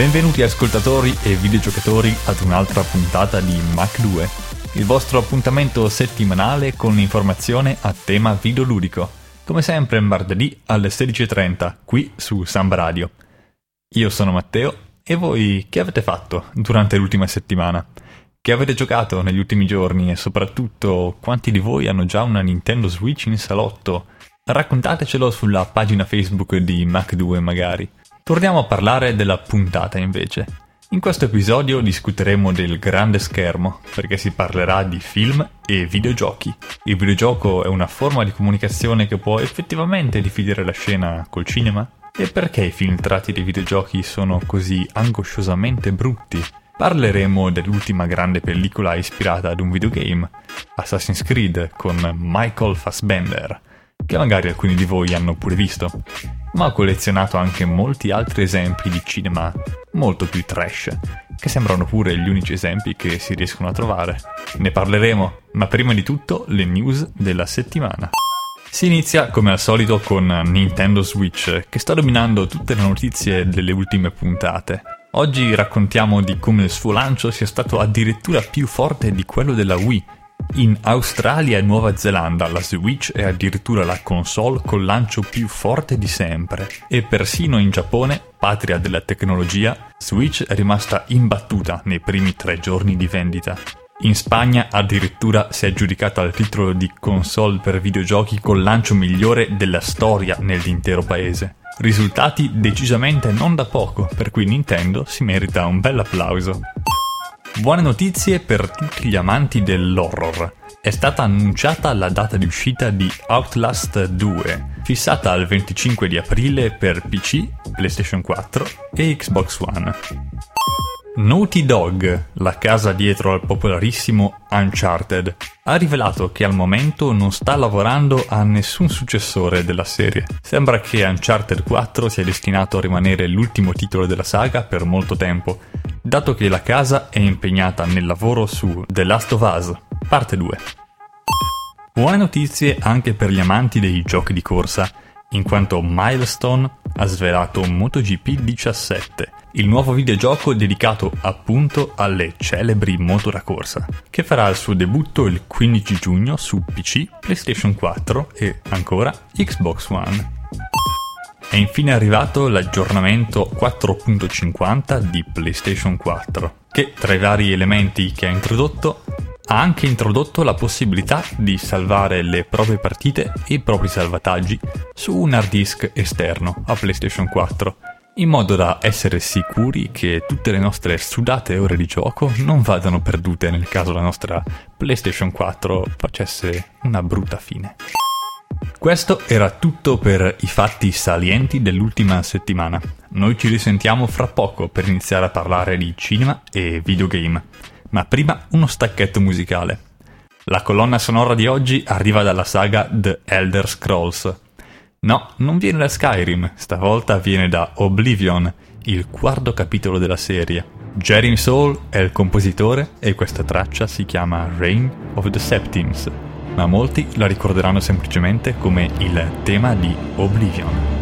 Benvenuti ascoltatori e videogiocatori ad un'altra puntata di Mac 2, il vostro appuntamento settimanale con l'informazione a tema videoludico, come sempre martedì alle 16.30 qui su Samba Radio. Io sono Matteo e voi che avete fatto durante l'ultima settimana? Che avete giocato negli ultimi giorni e soprattutto quanti di voi hanno già una Nintendo Switch in salotto? Raccontatecelo sulla pagina Facebook di Mac2 magari. Torniamo a parlare della puntata invece. In questo episodio discuteremo del grande schermo, perché si parlerà di film e videogiochi. Il videogioco è una forma di comunicazione che può effettivamente dividere la scena col cinema? E perché i film tratti dai videogiochi sono così angosciosamente brutti? Parleremo dell'ultima grande pellicola ispirata ad un videogame, Assassin's Creed con Michael Fassbender, che magari alcuni di voi hanno pure visto, ma ho collezionato anche molti altri esempi di cinema molto più trash, che sembrano pure gli unici esempi che si riescono a trovare. Ne parleremo, ma prima di tutto le news della settimana. Si inizia come al solito con Nintendo Switch, che sta dominando tutte le notizie delle ultime puntate. Oggi raccontiamo di come il suo lancio sia stato addirittura più forte di quello della Wii. In Australia e Nuova Zelanda la Switch è addirittura la console col lancio più forte di sempre e persino in Giappone, patria della tecnologia, Switch è rimasta imbattuta nei primi tre giorni di vendita. In Spagna addirittura si è aggiudicata il titolo di console per videogiochi col lancio migliore della storia nell'intero paese. Risultati decisamente non da poco, per cui Nintendo si merita un bel applauso. Buone notizie per tutti gli amanti dell'horror. È stata annunciata la data di uscita di Outlast 2, fissata al 25 di aprile per PC, PlayStation 4 e Xbox One. Naughty Dog, la casa dietro al popolarissimo Uncharted, ha rivelato che al momento non sta lavorando a nessun successore della serie. Sembra che Uncharted 4 sia destinato a rimanere l'ultimo titolo della saga per molto tempo, dato che la casa è impegnata nel lavoro su The Last of Us, parte 2. Buone notizie anche per gli amanti dei giochi di corsa, in quanto Milestone ha svelato MotoGP 17, il nuovo videogioco dedicato appunto alle celebri moto da corsa, che farà il suo debutto il 15 giugno su PC, PlayStation 4 e ancora Xbox One. È infine arrivato l'aggiornamento 4.50 di PlayStation 4, che tra i vari elementi che ha introdotto ha anche introdotto la possibilità di salvare le proprie partite e i propri salvataggi su un hard disk esterno a PlayStation 4, in modo da essere sicuri che tutte le nostre sudate ore di gioco non vadano perdute nel caso la nostra PlayStation 4 facesse una brutta fine. Questo era tutto per i fatti salienti dell'ultima settimana. Noi ci risentiamo fra poco per iniziare a parlare di cinema e videogame. Ma prima uno stacchetto musicale. La colonna sonora di oggi arriva dalla saga The Elder Scrolls. No, non viene da Skyrim, stavolta viene da Oblivion, il quarto capitolo della serie. Jeremy Soul è il compositore e questa traccia si chiama Reign of the Septims, ma molti la ricorderanno semplicemente come il tema di Oblivion.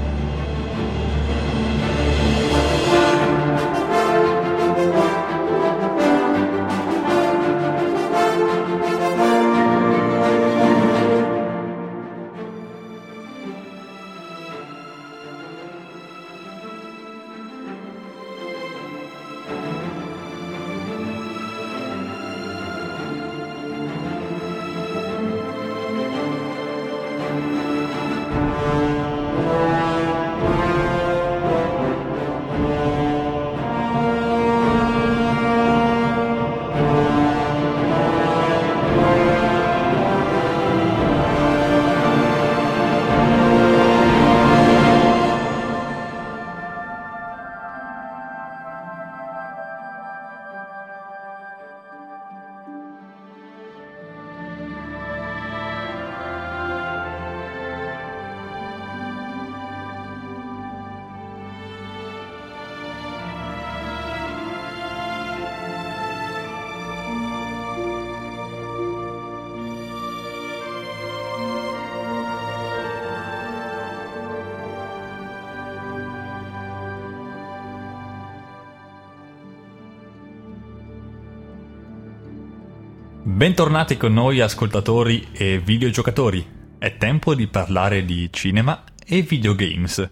Bentornati con noi ascoltatori e videogiocatori. È tempo di parlare di cinema e videogames.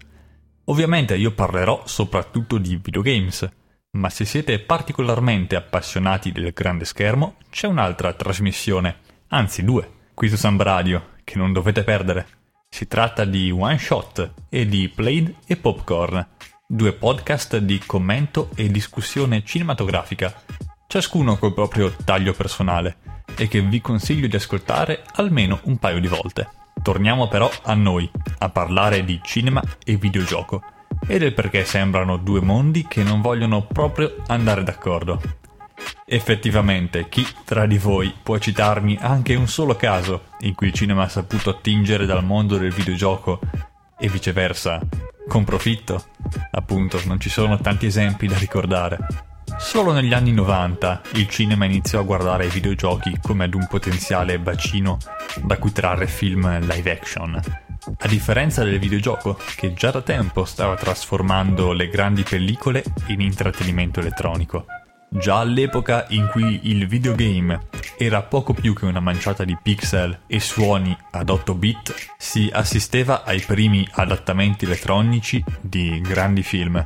Ovviamente io parlerò soprattutto di videogames, ma se siete particolarmente appassionati del grande schermo, c'è un'altra trasmissione, anzi due, qui su Samba Radio, che non dovete perdere. Si tratta di One Shot e di Played e Popcorn, due podcast di commento e discussione cinematografica, ciascuno col proprio taglio personale, e che vi consiglio di ascoltare almeno un paio di volte. Torniamo però a noi, a parlare di cinema e videogioco, e del perché sembrano due mondi che non vogliono proprio andare d'accordo. Effettivamente, chi tra di voi può citarmi anche un solo caso in cui il cinema ha saputo attingere dal mondo del videogioco e viceversa, con profitto? Appunto, non ci sono tanti esempi da ricordare. Solo negli anni 90 il cinema iniziò a guardare i videogiochi come ad un potenziale bacino da cui trarre film live action. A differenza del videogioco, che già da tempo stava trasformando le grandi pellicole in intrattenimento elettronico. Già all'epoca in cui il videogame era poco più che una manciata di pixel e suoni ad 8 bit, si assisteva ai primi adattamenti elettronici di grandi film,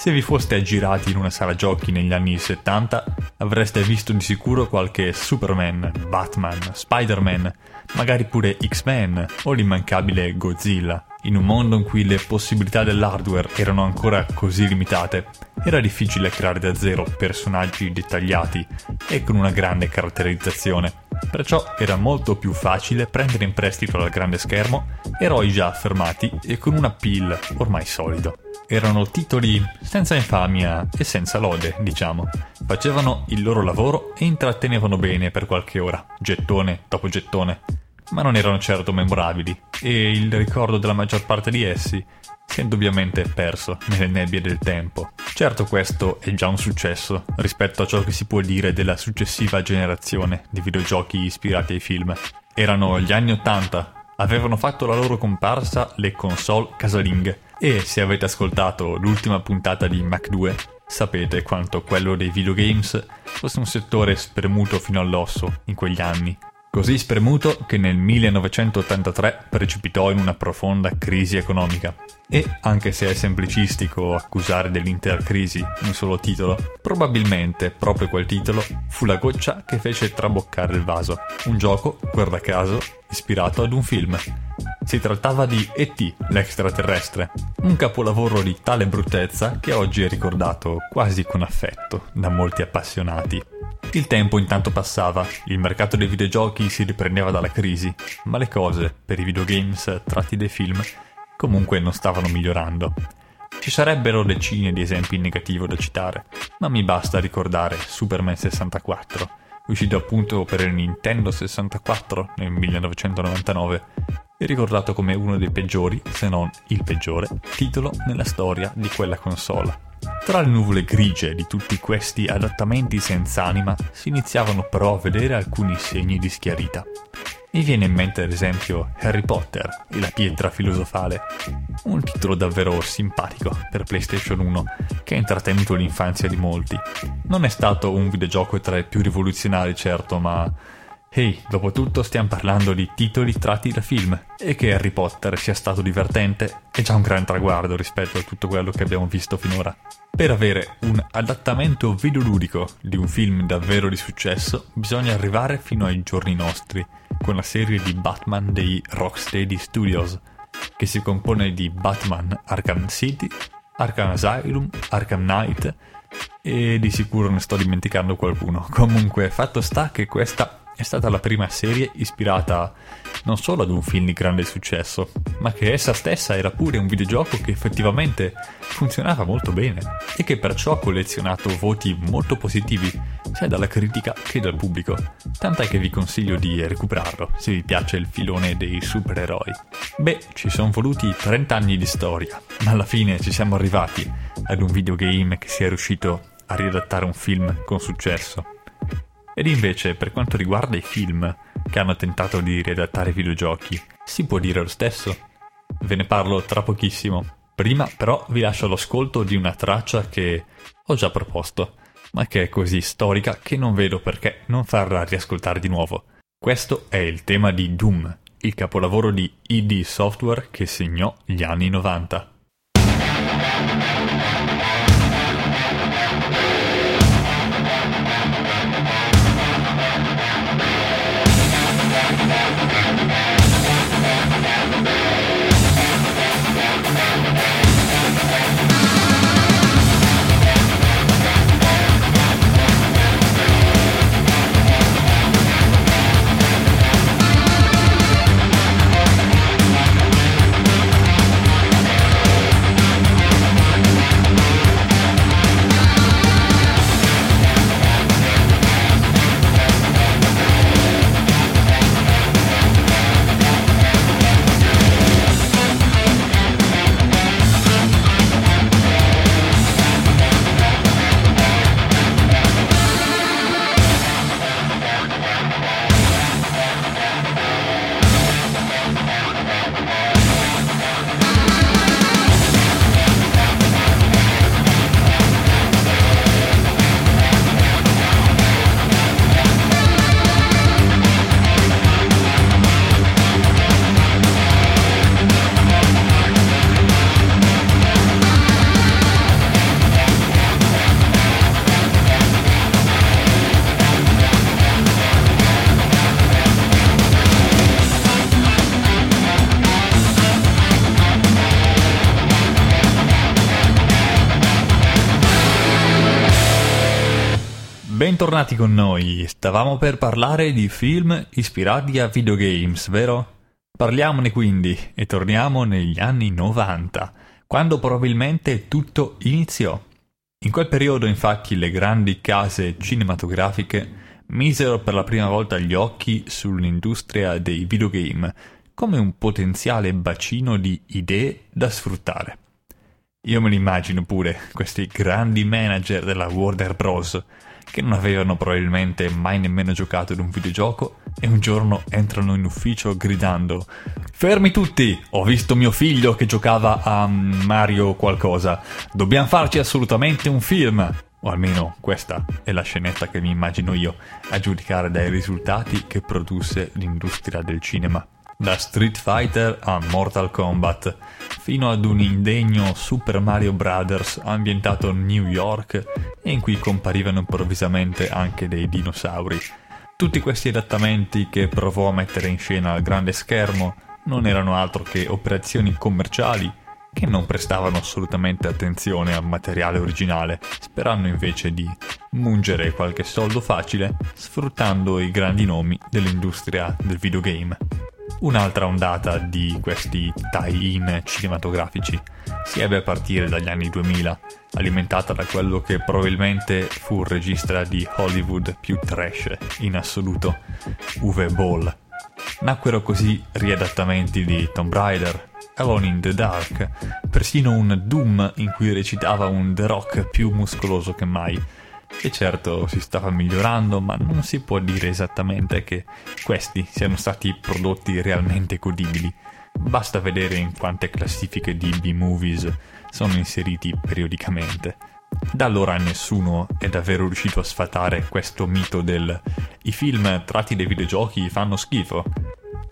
se vi foste aggirati in una sala giochi negli anni 70, avreste visto di sicuro qualche Superman, Batman, Spider-Man, magari pure X-Men o l'immancabile Godzilla. In un mondo in cui le possibilità dell'hardware erano ancora così limitate, era difficile creare da zero personaggi dettagliati e con una grande caratterizzazione. Perciò era molto più facile prendere in prestito dal grande schermo eroi già affermati e con un appeal ormai solido erano titoli senza infamia e senza lode, diciamo. Facevano il loro lavoro e intrattenevano bene per qualche ora, gettone dopo gettone, ma non erano certo memorabili e il ricordo della maggior parte di essi si è indubbiamente perso nelle nebbie del tempo. Certo questo è già un successo rispetto a ciò che si può dire della successiva generazione di videogiochi ispirati ai film. Erano gli anni 80 avevano fatto la loro comparsa le console casalinghe e se avete ascoltato l'ultima puntata di Mac 2 sapete quanto quello dei videogames fosse un settore spremuto fino all'osso in quegli anni. Così spremuto che nel 1983 precipitò in una profonda crisi economica. E, anche se è semplicistico accusare dell'intera crisi un solo titolo, probabilmente proprio quel titolo fu la goccia che fece traboccare il vaso. Un gioco, guarda caso, ispirato ad un film. Si trattava di E.T., l'extraterrestre, un capolavoro di tale bruttezza che oggi è ricordato quasi con affetto da molti appassionati. Il tempo intanto passava, il mercato dei videogiochi si riprendeva dalla crisi, ma le cose, per i videogames tratti dai film, comunque non stavano migliorando. Ci sarebbero decine di esempi in negativo da citare, ma mi basta ricordare Superman 64, uscito appunto per il Nintendo 64 nel 1999 e ricordato come uno dei peggiori, se non il peggiore, titolo nella storia di quella console. Tra le nuvole grigie di tutti questi adattamenti senza anima si iniziavano però a vedere alcuni segni di schiarita. Mi viene in mente ad esempio Harry Potter e la pietra filosofale, un titolo davvero simpatico per PlayStation 1 che ha intrattenuto l'infanzia di molti. Non è stato un videogioco tra i più rivoluzionari certo, ma Ehi, dopo tutto stiamo parlando di titoli tratti da film e che Harry Potter sia stato divertente è già un gran traguardo rispetto a tutto quello che abbiamo visto finora. Per avere un adattamento videoludico di un film davvero di successo bisogna arrivare fino ai giorni nostri con la serie di Batman dei Rocksteady Studios che si compone di Batman Arkham City, Arkham Asylum, Arkham Knight e di sicuro ne sto dimenticando qualcuno. Comunque, fatto sta che questa è stata la prima serie ispirata non solo ad un film di grande successo, ma che essa stessa era pure un videogioco che effettivamente funzionava molto bene e che perciò ha collezionato voti molto positivi sia dalla critica che dal pubblico, tant'è che vi consiglio di recuperarlo se vi piace il filone dei supereroi. Beh, ci sono voluti 30 anni di storia, ma alla fine ci siamo arrivati ad un videogame che sia riuscito a riadattare un film con successo. Ed invece, per quanto riguarda i film che hanno tentato di riadattare videogiochi, si può dire lo stesso. Ve ne parlo tra pochissimo. Prima però vi lascio l'ascolto di una traccia che ho già proposto. ma che è così storica che non vedo perché non farla riascoltare di nuovo. Questo è il tema di Doom, il capolavoro di ID Software che segnò gli anni 90. Bentornati con noi, stavamo per parlare di film ispirati a videogames, vero? Parliamone quindi e torniamo negli anni 90, quando probabilmente tutto iniziò. In quel periodo infatti le grandi case cinematografiche misero per la prima volta gli occhi sull'industria dei videogame come un potenziale bacino di idee da sfruttare. Io me li immagino pure, questi grandi manager della Warner Bros che non avevano probabilmente mai nemmeno giocato ad un videogioco e un giorno entrano in ufficio gridando Fermi tutti! Ho visto mio figlio che giocava a Mario qualcosa. Dobbiamo farci assolutamente un film! O almeno questa è la scenetta che mi immagino io, a giudicare dai risultati che produsse l'industria del cinema da Street Fighter a Mortal Kombat, fino ad un indegno Super Mario Bros. ambientato a New York e in cui comparivano improvvisamente anche dei dinosauri. Tutti questi adattamenti che provò a mettere in scena al grande schermo non erano altro che operazioni commerciali che non prestavano assolutamente attenzione al materiale originale, sperando invece di mungere qualche soldo facile sfruttando i grandi nomi dell'industria del videogame. Un'altra ondata di questi tie-in cinematografici si ebbe a partire dagli anni 2000, alimentata da quello che probabilmente fu il regista di Hollywood più trash in assoluto, Uwe Boll. Nacquero così riadattamenti di Tomb Raider, Alone in the Dark, persino un Doom in cui recitava un The Rock più muscoloso che mai, e certo si stava migliorando, ma non si può dire esattamente che questi siano stati prodotti realmente godibili. Basta vedere in quante classifiche di B-movies sono inseriti periodicamente. Da allora nessuno è davvero riuscito a sfatare questo mito del i film tratti dai videogiochi fanno schifo.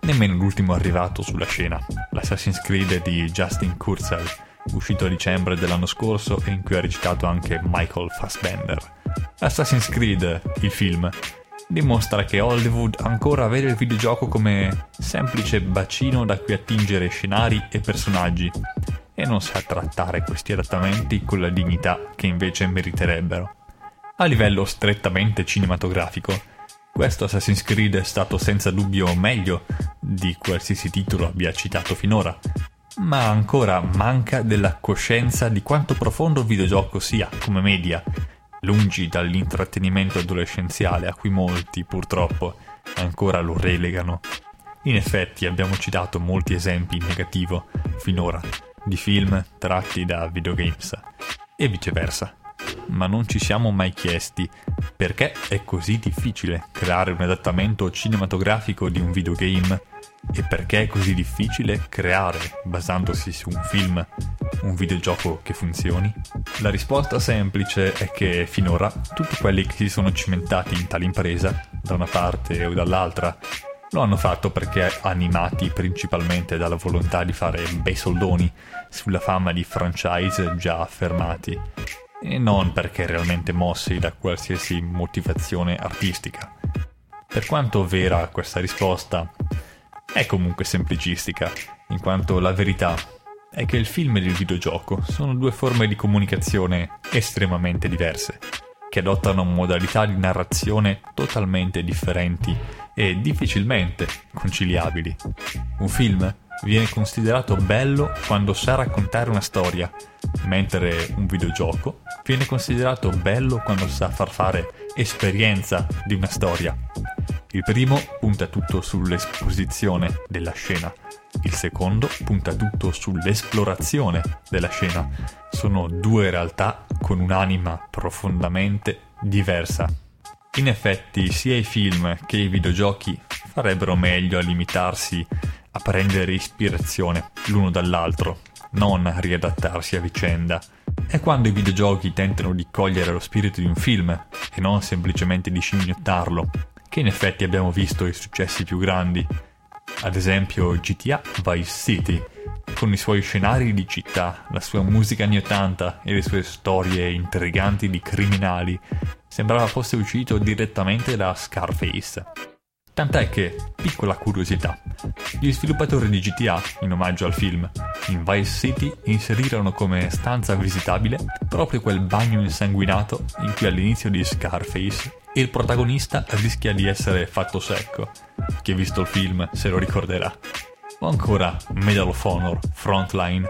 Nemmeno l'ultimo arrivato sulla scena, l'Assassin's Creed di Justin Kurzel, uscito a dicembre dell'anno scorso e in cui ha recitato anche Michael Fassbender. Assassin's Creed, il film, dimostra che Hollywood ancora vede il videogioco come semplice bacino da cui attingere scenari e personaggi e non sa trattare questi adattamenti con la dignità che invece meriterebbero. A livello strettamente cinematografico, questo Assassin's Creed è stato senza dubbio meglio di qualsiasi titolo abbia citato finora, ma ancora manca della coscienza di quanto profondo il videogioco sia come media lungi dall'intrattenimento adolescenziale a cui molti, purtroppo, ancora lo relegano. In effetti abbiamo citato molti esempi in negativo, finora, di film tratti da videogames, e viceversa. Ma non ci siamo mai chiesti perché è così difficile creare un adattamento cinematografico di un videogame e perché è così difficile creare, basandosi su un film, un videogioco che funzioni? La risposta semplice è che finora tutti quelli che si sono cimentati in tale impresa, da una parte o dall'altra, lo hanno fatto perché animati principalmente dalla volontà di fare bei soldoni sulla fama di franchise già affermati e non perché realmente mossi da qualsiasi motivazione artistica. Per quanto vera questa risposta, è comunque semplicistica, in quanto la verità è che il film e il videogioco sono due forme di comunicazione estremamente diverse, che adottano modalità di narrazione totalmente differenti e difficilmente conciliabili. Un film viene considerato bello quando sa raccontare una storia, mentre un videogioco viene considerato bello quando sa far fare esperienza di una storia. Il primo punta tutto sull'esposizione della scena, il secondo punta tutto sull'esplorazione della scena. Sono due realtà con un'anima profondamente diversa. In effetti, sia i film che i videogiochi farebbero meglio a limitarsi a prendere ispirazione l'uno dall'altro, non riadattarsi a vicenda. È quando i videogiochi tentano di cogliere lo spirito di un film e non semplicemente di scimmiottarlo, che in effetti abbiamo visto i successi più grandi. Ad esempio GTA Vice City, con i suoi scenari di città, la sua musica anni 80 e le sue storie intriganti di criminali, sembrava fosse uscito direttamente da Scarface. Tant'è che, piccola curiosità, gli sviluppatori di GTA, in omaggio al film, in Vice City inserirono come stanza visitabile proprio quel bagno insanguinato in cui all'inizio di Scarface il protagonista rischia di essere fatto secco. Chi ha visto il film se lo ricorderà. O ancora Medal of Honor Frontline,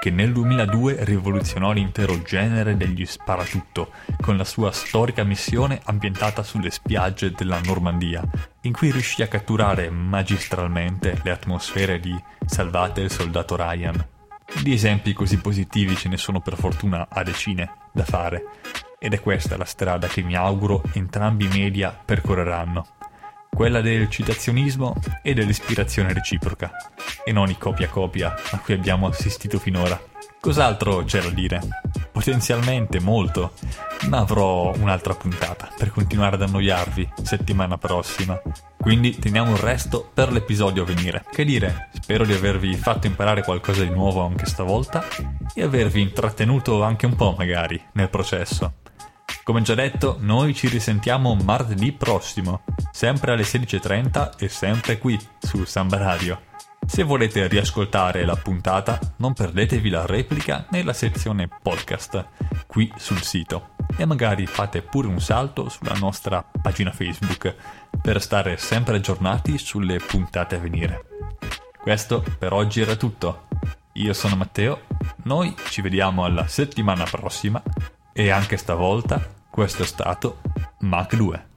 che nel 2002 rivoluzionò l'intero genere degli sparatutto con la sua storica missione ambientata sulle spiagge della Normandia, in cui riuscì a catturare magistralmente le atmosfere di Salvate il soldato Ryan. Di esempi così positivi ce ne sono per fortuna a decine da fare, ed è questa la strada che mi auguro entrambi i media percorreranno quella del citazionismo e dell'ispirazione reciproca, e non i copia-copia a cui abbiamo assistito finora. Cos'altro c'è da dire? Potenzialmente molto, ma avrò un'altra puntata per continuare ad annoiarvi settimana prossima. Quindi teniamo il resto per l'episodio a venire. Che dire, spero di avervi fatto imparare qualcosa di nuovo anche stavolta e avervi intrattenuto anche un po' magari nel processo. Come già detto, noi ci risentiamo martedì prossimo, sempre alle 16.30 e sempre qui su Samba Radio. Se volete riascoltare la puntata, non perdetevi la replica nella sezione podcast, qui sul sito. E magari fate pure un salto sulla nostra pagina Facebook per stare sempre aggiornati sulle puntate a venire. Questo per oggi era tutto. Io sono Matteo, noi ci vediamo alla settimana prossima e anche stavolta questo è stato Mach 2.